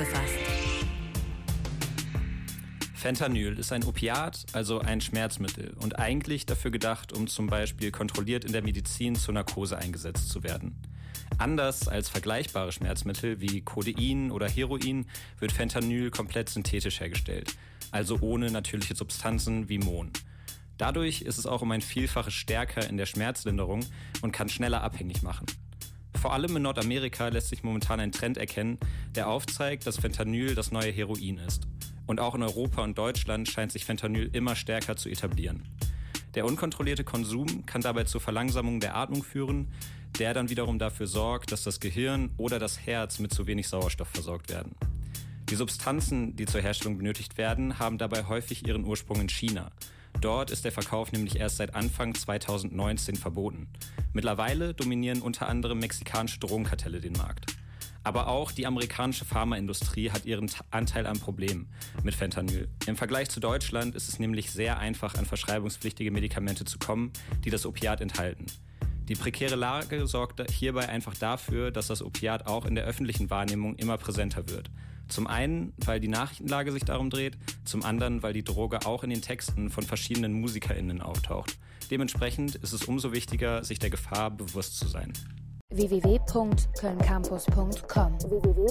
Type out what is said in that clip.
kurz gefasst. Fentanyl ist ein Opiat, also ein Schmerzmittel und eigentlich dafür gedacht, um zum Beispiel kontrolliert in der Medizin zur Narkose eingesetzt zu werden. Anders als vergleichbare Schmerzmittel wie Codein oder Heroin wird Fentanyl komplett synthetisch hergestellt, also ohne natürliche Substanzen wie Mohn. Dadurch ist es auch um ein Vielfaches stärker in der Schmerzlinderung und kann schneller abhängig machen. Vor allem in Nordamerika lässt sich momentan ein Trend erkennen, der aufzeigt, dass Fentanyl das neue Heroin ist. Und auch in Europa und Deutschland scheint sich Fentanyl immer stärker zu etablieren. Der unkontrollierte Konsum kann dabei zur Verlangsamung der Atmung führen, der dann wiederum dafür sorgt, dass das Gehirn oder das Herz mit zu wenig Sauerstoff versorgt werden. Die Substanzen, die zur Herstellung benötigt werden, haben dabei häufig ihren Ursprung in China. Dort ist der Verkauf nämlich erst seit Anfang 2019 verboten. Mittlerweile dominieren unter anderem mexikanische Drogenkartelle den Markt. Aber auch die amerikanische Pharmaindustrie hat ihren Anteil am Problem mit Fentanyl. Im Vergleich zu Deutschland ist es nämlich sehr einfach, an verschreibungspflichtige Medikamente zu kommen, die das Opiat enthalten. Die prekäre Lage sorgt hierbei einfach dafür, dass das Opiat auch in der öffentlichen Wahrnehmung immer präsenter wird. Zum einen, weil die Nachrichtenlage sich darum dreht, zum anderen, weil die Droge auch in den Texten von verschiedenen MusikerInnen auftaucht. Dementsprechend ist es umso wichtiger, sich der Gefahr bewusst zu sein. www.kölncampus.com www